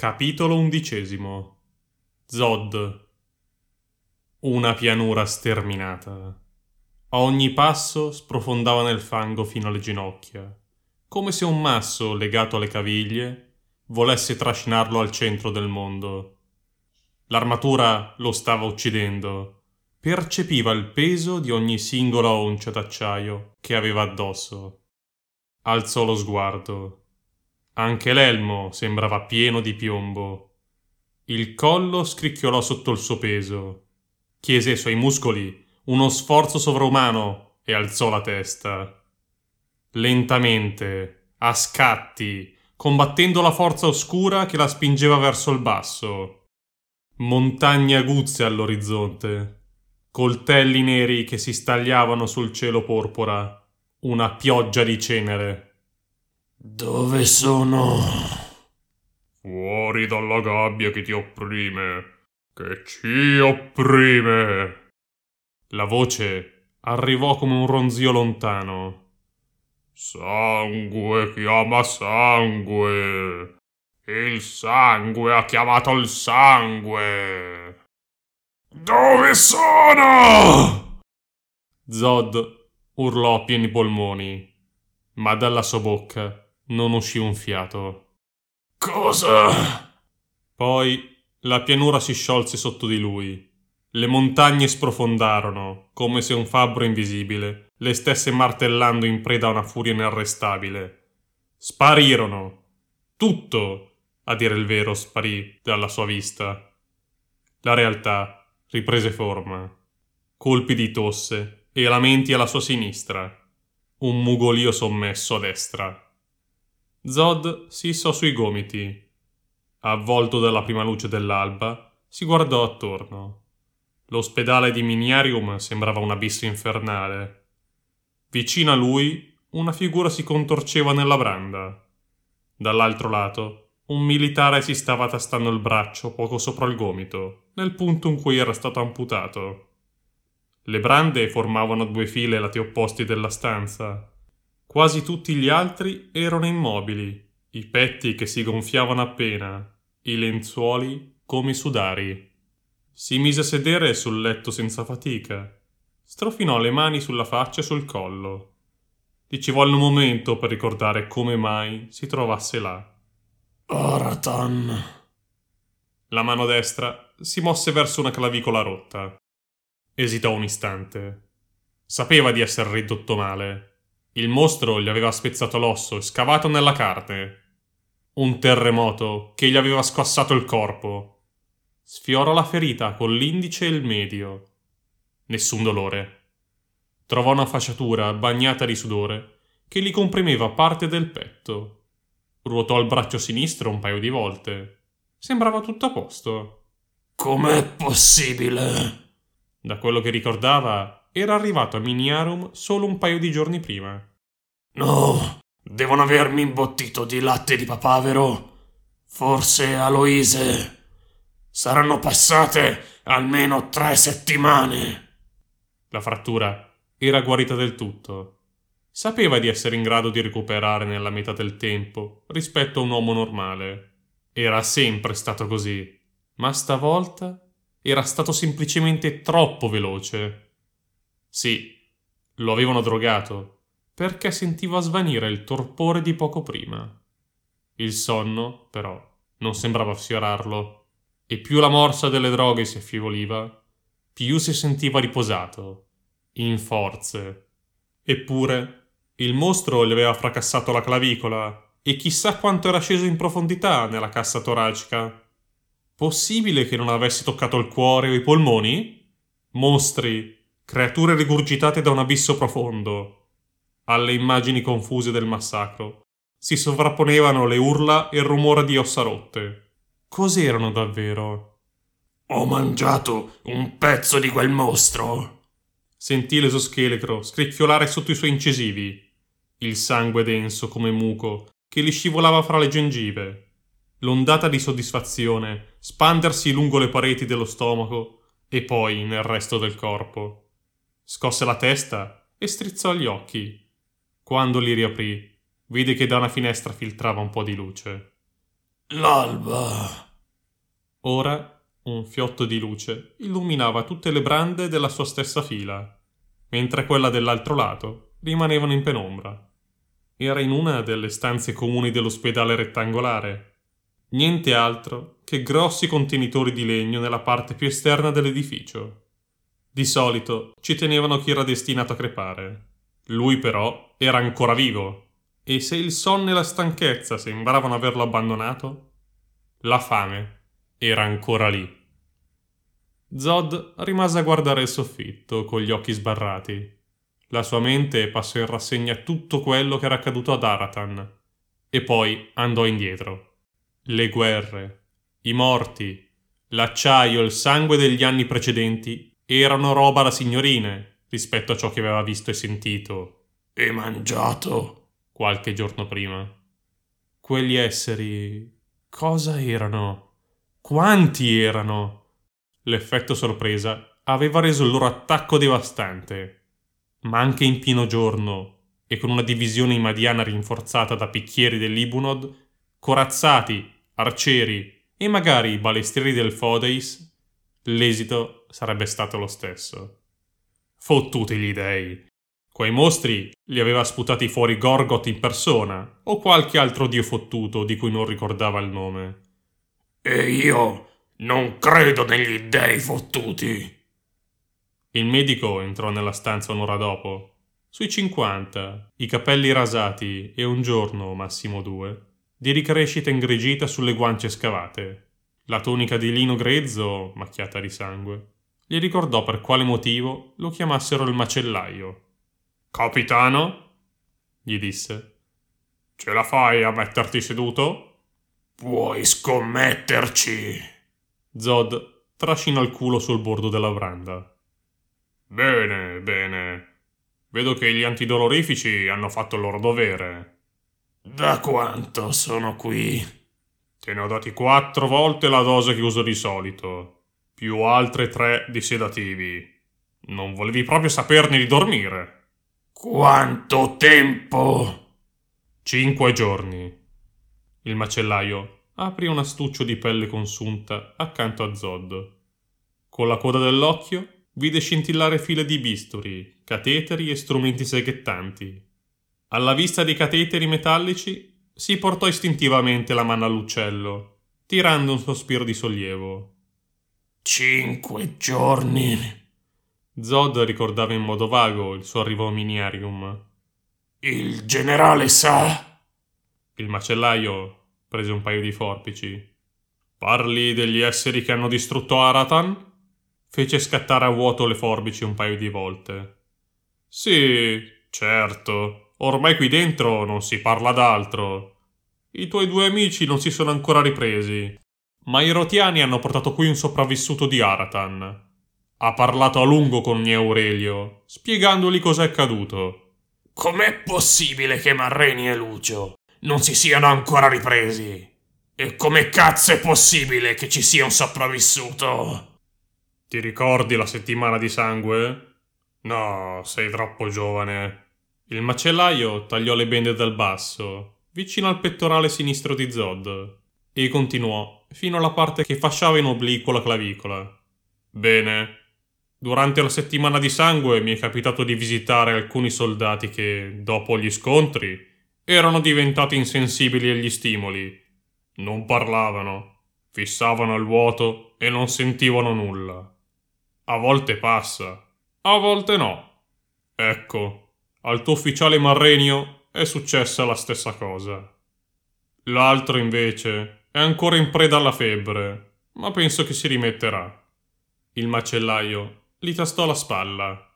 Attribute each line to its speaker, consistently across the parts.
Speaker 1: Capitolo undicesimo Zod Una pianura sterminata. A ogni passo sprofondava nel fango fino alle ginocchia, come se un masso legato alle caviglie volesse trascinarlo al centro del mondo. L'armatura lo stava uccidendo. Percepiva il peso di ogni singola oncia d'acciaio che aveva addosso. Alzò lo sguardo anche l'elmo sembrava pieno di piombo. Il collo scricchiolò sotto il suo peso. Chiese ai suoi muscoli uno sforzo sovrumano e alzò la testa. Lentamente, a scatti, combattendo la forza oscura che la spingeva verso il basso. Montagne aguzze all'orizzonte, coltelli neri che si stagliavano sul cielo porpora, una pioggia di cenere.
Speaker 2: Dove sono?
Speaker 3: Fuori dalla gabbia che ti opprime, che ci opprime.
Speaker 1: La voce arrivò come un ronzio lontano.
Speaker 3: Sangue chiama sangue. Il sangue ha chiamato il sangue. Dove sono?
Speaker 1: Zod urlò a pieni polmoni, ma dalla sua bocca non uscì un fiato.
Speaker 2: Cosa?
Speaker 1: Poi la pianura si sciolse sotto di lui. Le montagne sprofondarono, come se un fabbro invisibile le stesse martellando in preda a una furia inarrestabile. Sparirono. Tutto, a dire il vero, sparì dalla sua vista. La realtà riprese forma. Colpi di tosse e lamenti alla sua sinistra. Un mugolio sommesso a destra. Zod si issò sui gomiti. Avvolto dalla prima luce dell'alba, si guardò attorno. L'ospedale di Miniarium sembrava un abisso infernale. Vicino a lui una figura si contorceva nella branda. Dall'altro lato un militare si stava tastando il braccio poco sopra il gomito, nel punto in cui era stato amputato. Le brande formavano due file ai lati opposti della stanza, Quasi tutti gli altri erano immobili, i petti che si gonfiavano appena, i lenzuoli come sudari. Si mise a sedere sul letto senza fatica. Strofinò le mani sulla faccia e sul collo. Gli ci volle un momento per ricordare come mai si trovasse là.
Speaker 2: Oratan.
Speaker 1: La mano destra si mosse verso una clavicola rotta. Esitò un istante. Sapeva di essere ridotto male il mostro gli aveva spezzato l'osso e scavato nella carne. Un terremoto che gli aveva squassato il corpo. Sfiorò la ferita con l'indice e il medio. Nessun dolore. Trovò una fasciatura bagnata di sudore che gli comprimeva parte del petto. Ruotò il braccio sinistro un paio di volte. Sembrava tutto a posto.
Speaker 2: Com'è possibile?
Speaker 1: Da quello che ricordava, era arrivato a Miniarum solo un paio di giorni prima.
Speaker 2: No, devono avermi imbottito di latte di papavero. Forse Aloise. Saranno passate almeno tre settimane.
Speaker 1: La frattura era guarita del tutto. Sapeva di essere in grado di recuperare nella metà del tempo rispetto a un uomo normale. Era sempre stato così, ma stavolta era stato semplicemente troppo veloce. Sì, lo avevano drogato, perché sentiva svanire il torpore di poco prima. Il sonno, però, non sembrava sfiorarlo, e più la morsa delle droghe si affieoliva, più si sentiva riposato, in forze. Eppure, il mostro gli aveva fracassato la clavicola e chissà quanto era sceso in profondità nella cassa toracica. Possibile che non avesse toccato il cuore o i polmoni? Mostri creature rigurgitate da un abisso profondo. Alle immagini confuse del massacro si sovrapponevano le urla e il rumore di ossa rotte. Cos'erano davvero?
Speaker 2: Ho mangiato un pezzo di quel mostro.
Speaker 1: Sentì l'esoscheletro scricchiolare sotto i suoi incisivi, il sangue denso come muco che gli scivolava fra le gengive, l'ondata di soddisfazione spandersi lungo le pareti dello stomaco e poi nel resto del corpo scosse la testa e strizzò gli occhi. Quando li riaprì, vide che da una finestra filtrava un po' di luce.
Speaker 2: L'alba.
Speaker 1: Ora un fiotto di luce illuminava tutte le brande della sua stessa fila, mentre quella dell'altro lato rimanevano in penombra. Era in una delle stanze comuni dell'ospedale rettangolare. Niente altro che grossi contenitori di legno nella parte più esterna dell'edificio. Di solito ci tenevano chi era destinato a crepare. Lui però era ancora vivo. E se il sonno e la stanchezza sembravano averlo abbandonato, la fame era ancora lì. Zod rimase a guardare il soffitto con gli occhi sbarrati. La sua mente passò in rassegna tutto quello che era accaduto ad Aratan e poi andò indietro. Le guerre, i morti, l'acciaio, il sangue degli anni precedenti erano roba da signorine rispetto a ciò che aveva visto e sentito
Speaker 2: E mangiato.
Speaker 1: qualche giorno prima. Quegli esseri cosa erano? Quanti erano? L'effetto sorpresa aveva reso il loro attacco devastante. Ma anche in pieno giorno e con una divisione imadiana rinforzata da picchieri dell'Ibunod, corazzati, arcieri e magari balestrieri del Fodeis, l'esito sarebbe stato lo stesso. Fottuti gli dei. Quei mostri li aveva sputati fuori Gorgoth in persona o qualche altro dio fottuto di cui non ricordava il nome.
Speaker 2: E io non credo negli dei fottuti.
Speaker 1: Il medico entrò nella stanza un'ora dopo. Sui 50, i capelli rasati e un giorno, massimo due, di ricrescita ingrigita sulle guance scavate. La tunica di lino grezzo, macchiata di sangue, gli ricordò per quale motivo lo chiamassero il macellaio. Capitano? gli disse. Ce la fai a metterti seduto?
Speaker 2: Puoi scommetterci.
Speaker 1: Zod trascinò il culo sul bordo della branda. Bene, bene. Vedo che gli antidolorifici hanno fatto il loro dovere.
Speaker 2: Da quanto sono qui?
Speaker 1: Te ne ho dati quattro volte la dose che uso di solito, più altre tre di sedativi. Non volevi proprio saperne di dormire.
Speaker 2: Quanto tempo?
Speaker 1: Cinque giorni. Il macellaio aprì un astuccio di pelle consunta accanto a Zod. Con la coda dell'occhio vide scintillare file di bisturi, cateteri e strumenti seghettanti. Alla vista dei cateteri metallici si portò istintivamente la mano all'uccello, tirando un sospiro di sollievo.
Speaker 2: Cinque giorni.
Speaker 1: Zod ricordava in modo vago il suo arrivo a Miniarium.
Speaker 2: Il generale sa?
Speaker 1: Il macellaio prese un paio di forbici. Parli degli esseri che hanno distrutto Aratan? Fece scattare a vuoto le forbici un paio di volte. Sì, certo. Ormai qui dentro non si parla d'altro. I tuoi due amici non si sono ancora ripresi. Ma i rotiani hanno portato qui un sopravvissuto di Aratan. Ha parlato a lungo con mio Aurelio, spiegandogli cos'è accaduto.
Speaker 2: Com'è possibile che Marreni e Lucio non si siano ancora ripresi? E come cazzo è possibile che ci sia un sopravvissuto?
Speaker 1: Ti ricordi la settimana di sangue? No, sei troppo giovane. Il macellaio tagliò le bende dal basso, vicino al pettorale sinistro di Zod, e continuò fino alla parte che fasciava in obliquo la clavicola. Bene. Durante la settimana di sangue mi è capitato di visitare alcuni soldati che, dopo gli scontri, erano diventati insensibili agli stimoli. Non parlavano, fissavano il vuoto e non sentivano nulla. A volte passa, a volte no. Ecco, al tuo ufficiale Marrenio è successa la stessa cosa. L'altro invece è ancora in preda alla febbre, ma penso che si rimetterà. Il macellaio gli tastò la spalla.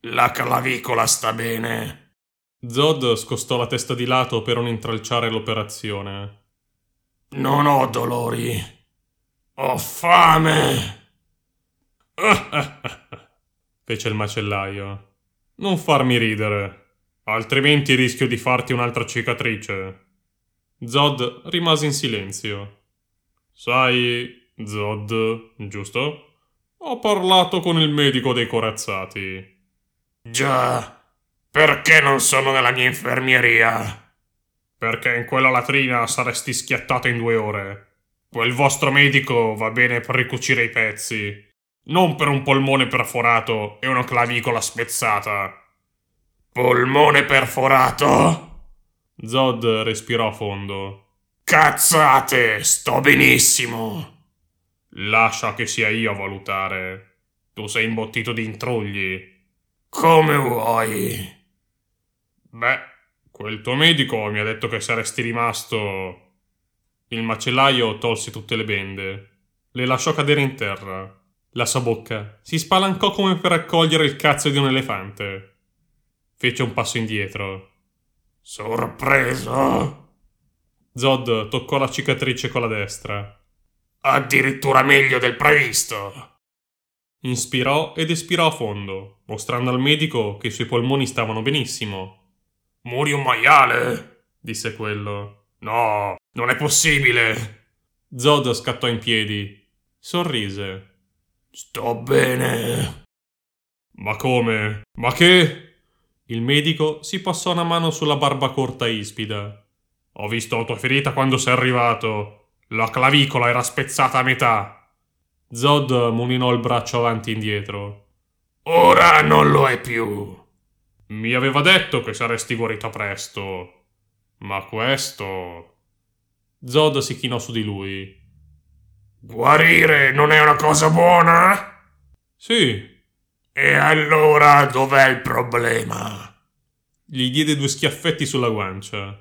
Speaker 2: La clavicola sta bene.
Speaker 1: Zod scostò la testa di lato per non intralciare l'operazione.
Speaker 2: Non ho dolori. Ho fame.
Speaker 1: fece il macellaio. Non farmi ridere, altrimenti rischio di farti un'altra cicatrice. Zod rimase in silenzio. Sai, Zod, giusto? Ho parlato con il medico dei corazzati.
Speaker 2: Già. Perché non sono nella mia infermieria?
Speaker 1: perché in quella latrina saresti schiattato in due ore. Quel vostro medico va bene per ricucire i pezzi, non per un polmone perforato e una clavicola spezzata.
Speaker 2: Polmone perforato?
Speaker 1: Zod respirò a fondo.
Speaker 2: Cazzate, sto benissimo.
Speaker 1: Lascia che sia io a valutare. Tu sei imbottito di intrugli.
Speaker 2: Come vuoi.
Speaker 1: Beh, quel tuo medico mi ha detto che saresti rimasto. Il macellaio tolse tutte le bende. Le lasciò cadere in terra. La sua bocca si spalancò come per raccogliere il cazzo di un elefante. Fece un passo indietro.
Speaker 2: Sorpreso?
Speaker 1: Zod toccò la cicatrice con la destra.
Speaker 2: Addirittura meglio del previsto.
Speaker 1: Inspirò ed espirò a fondo, mostrando al medico che i suoi polmoni stavano benissimo.
Speaker 2: Muri un maiale?
Speaker 1: disse quello.
Speaker 2: No, non è possibile.
Speaker 1: Zod scattò in piedi. Sorrise.
Speaker 2: Sto bene.
Speaker 1: Ma come? Ma che? Il medico si passò una mano sulla barba corta ispida. Ho visto la tua ferita quando sei arrivato. La clavicola era spezzata a metà. Zod mulinò il braccio avanti e indietro.
Speaker 2: Ora non lo è più.
Speaker 1: Mi aveva detto che saresti guarito presto. Ma questo. Zod si chinò su di lui.
Speaker 2: Guarire non è una cosa buona?
Speaker 1: Sì.
Speaker 2: E allora dov'è il problema?
Speaker 1: Gli diede due schiaffetti sulla guancia.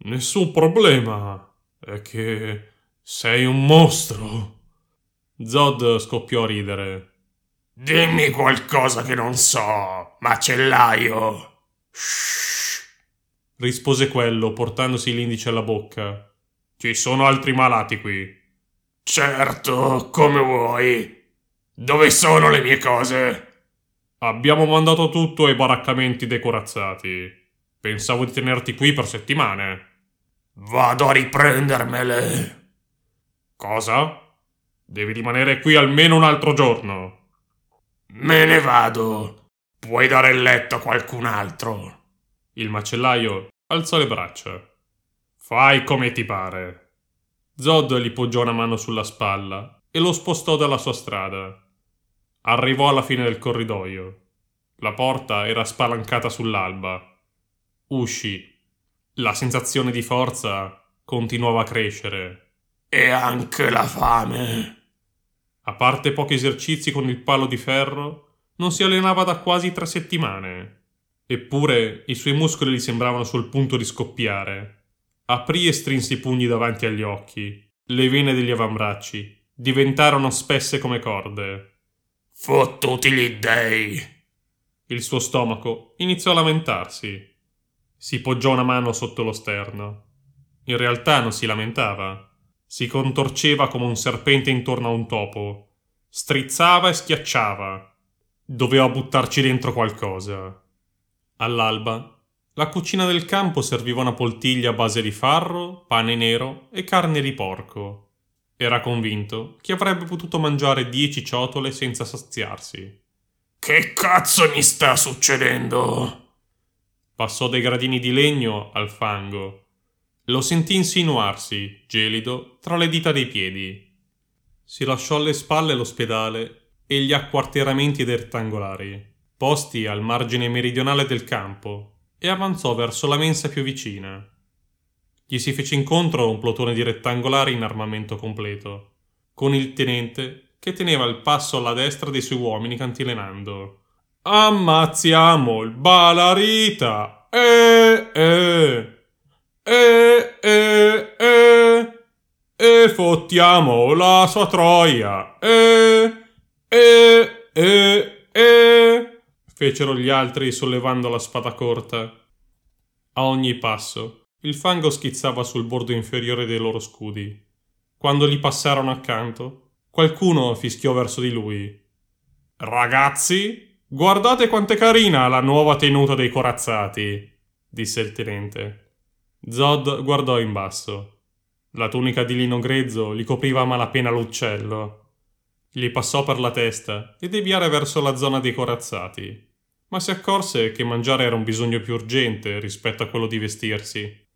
Speaker 1: Nessun problema. È che sei un mostro. Zod scoppiò a ridere.
Speaker 2: Dimmi qualcosa che non so, macellaio.
Speaker 1: Shh. rispose quello, portandosi l'indice alla bocca. Ci sono altri malati qui.
Speaker 2: Certo, come vuoi. Dove sono le mie cose?
Speaker 1: Abbiamo mandato tutto ai baraccamenti dei corazzati. Pensavo di tenerti qui per settimane.
Speaker 2: Vado a riprendermele.
Speaker 1: Cosa? Devi rimanere qui almeno un altro giorno.
Speaker 2: Me ne vado. Puoi dare il letto a qualcun altro.
Speaker 1: Il macellaio alzò le braccia. Fai come ti pare. Zod gli poggiò una mano sulla spalla e lo spostò dalla sua strada. Arrivò alla fine del corridoio. La porta era spalancata sull'alba. Uscì la sensazione di forza continuava a crescere.
Speaker 2: E anche la fame.
Speaker 1: A parte pochi esercizi con il palo di ferro, non si allenava da quasi tre settimane. Eppure i suoi muscoli gli sembravano sul punto di scoppiare. Aprì e strinse i pugni davanti agli occhi. Le vene degli avambracci diventarono spesse come corde.
Speaker 2: Fottuti gli dei!
Speaker 1: Il suo stomaco iniziò a lamentarsi. Si poggiò una mano sotto lo sterno. In realtà non si lamentava. Si contorceva come un serpente intorno a un topo. Strizzava e schiacciava. Doveva buttarci dentro qualcosa. All'alba, la cucina del campo serviva una poltiglia a base di farro, pane nero e carne di porco. Era convinto che avrebbe potuto mangiare dieci ciotole senza saziarsi.
Speaker 2: Che cazzo mi sta succedendo?
Speaker 1: Passò dai gradini di legno al fango. Lo sentì insinuarsi, gelido, tra le dita dei piedi. Si lasciò alle spalle l'ospedale e gli acquarteramenti rettangolari, posti al margine meridionale del campo, e avanzò verso la mensa più vicina. Gli si fece incontro un plotone di rettangolari in armamento completo, con il tenente che teneva il passo alla destra dei suoi uomini cantilenando. Ammazziamo il Balarita! E, e, e, e, e, e fottiamo la sua troia! E, e, e, e, fecero gli altri sollevando la spada corta. A ogni passo, il fango schizzava sul bordo inferiore dei loro scudi. Quando gli passarono accanto, qualcuno fischiò verso di lui. Ragazzi, Guardate quanto è carina la nuova tenuta dei corazzati, disse il tenente. Zod guardò in basso. La tunica di lino grezzo gli copriva a malapena l'uccello. Gli passò per la testa e deviare verso la zona dei corazzati, ma si accorse che mangiare era un bisogno più urgente rispetto a quello di vestirsi.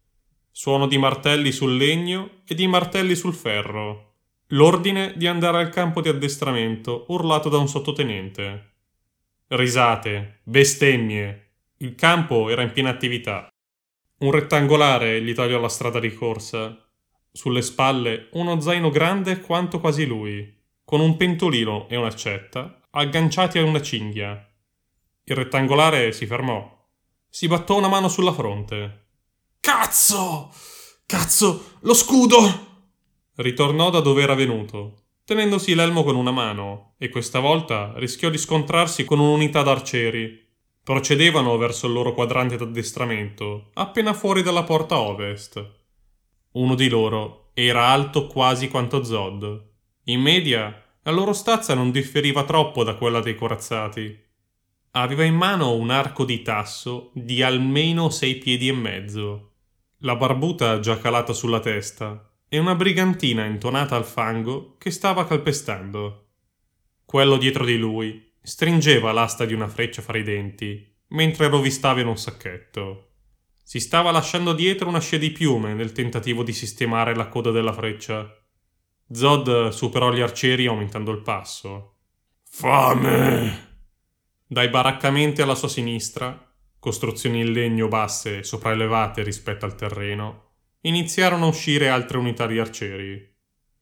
Speaker 1: Suono di martelli sul legno e di martelli sul ferro. L'ordine di andare al campo di addestramento urlato da un sottotenente. Risate, bestemmie. Il campo era in piena attività. Un rettangolare gli tagliò la strada di corsa. Sulle spalle uno zaino grande quanto quasi lui, con un pentolino e un'accetta agganciati a una cinghia. Il rettangolare si fermò. Si battò una mano sulla fronte.
Speaker 2: Cazzo! Cazzo! Lo scudo!
Speaker 1: Ritornò da dove era venuto, tenendosi l'elmo con una mano, e questa volta rischiò di scontrarsi con un'unità d'arcieri. Procedevano verso il loro quadrante d'addestramento, appena fuori dalla porta ovest. Uno di loro era alto quasi quanto Zod. In media, la loro stazza non differiva troppo da quella dei corazzati. Aveva in mano un arco di tasso di almeno sei piedi e mezzo, la barbuta già calata sulla testa e una brigantina intonata al fango che stava calpestando. Quello dietro di lui stringeva l'asta di una freccia fra i denti mentre rovistava in un sacchetto. Si stava lasciando dietro una scia di piume nel tentativo di sistemare la coda della freccia. Zod superò gli arcieri aumentando il passo.
Speaker 2: Fame!
Speaker 1: Dai baraccamenti alla sua sinistra, costruzioni in legno basse e sopraelevate rispetto al terreno, iniziarono a uscire altre unità di arcieri.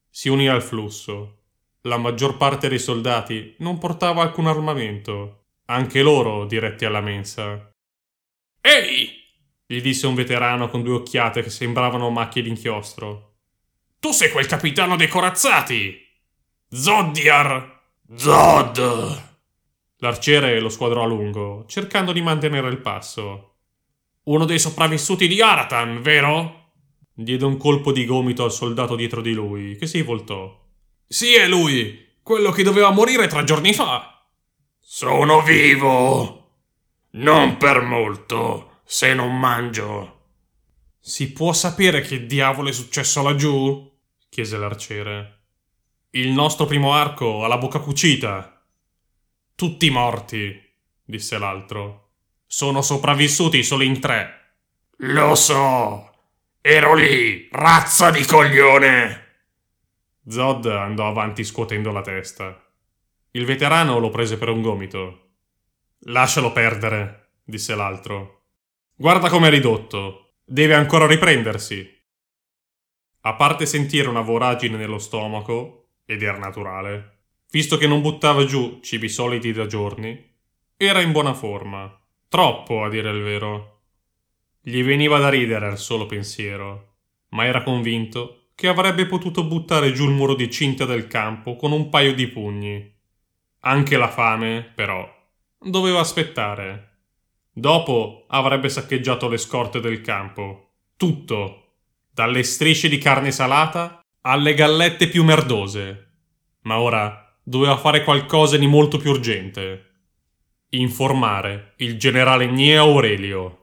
Speaker 1: Si unì al flusso. La maggior parte dei soldati non portava alcun armamento, anche loro diretti alla mensa.
Speaker 2: Ehi!
Speaker 1: gli disse un veterano con due occhiate che sembravano macchie d'inchiostro.
Speaker 2: Tu sei quel capitano dei corazzati! Zoddiar! Zod!
Speaker 1: L'arciere lo squadrò a lungo, cercando di mantenere il passo.
Speaker 2: Uno dei sopravvissuti di Aratan, vero?
Speaker 1: Diede un colpo di gomito al soldato dietro di lui, che si voltò.
Speaker 2: Sì, è lui! Quello che doveva morire tre giorni fa! Sono vivo! Non per molto, se non mangio.
Speaker 1: Si può sapere che diavolo è successo laggiù? chiese l'arciere. Il nostro primo arco ha la bocca cucita. Tutti morti, disse l'altro. Sono sopravvissuti solo in tre.
Speaker 2: Lo so. Ero lì, razza di coglione.
Speaker 1: Zod andò avanti scuotendo la testa. Il veterano lo prese per un gomito. Lascialo perdere, disse l'altro. Guarda com'è ridotto. Deve ancora riprendersi. A parte sentire una voragine nello stomaco, ed era naturale, visto che non buttava giù cibi soliti da giorni, era in buona forma. Troppo, a dire il vero. Gli veniva da ridere al solo pensiero, ma era convinto che avrebbe potuto buttare giù il muro di cinta del campo con un paio di pugni. Anche la fame, però, doveva aspettare. Dopo avrebbe saccheggiato le scorte del campo. Tutto, dalle strisce di carne salata alle gallette più merdose. Ma ora doveva fare qualcosa di molto più urgente. Informare il generale Gnea Aurelio.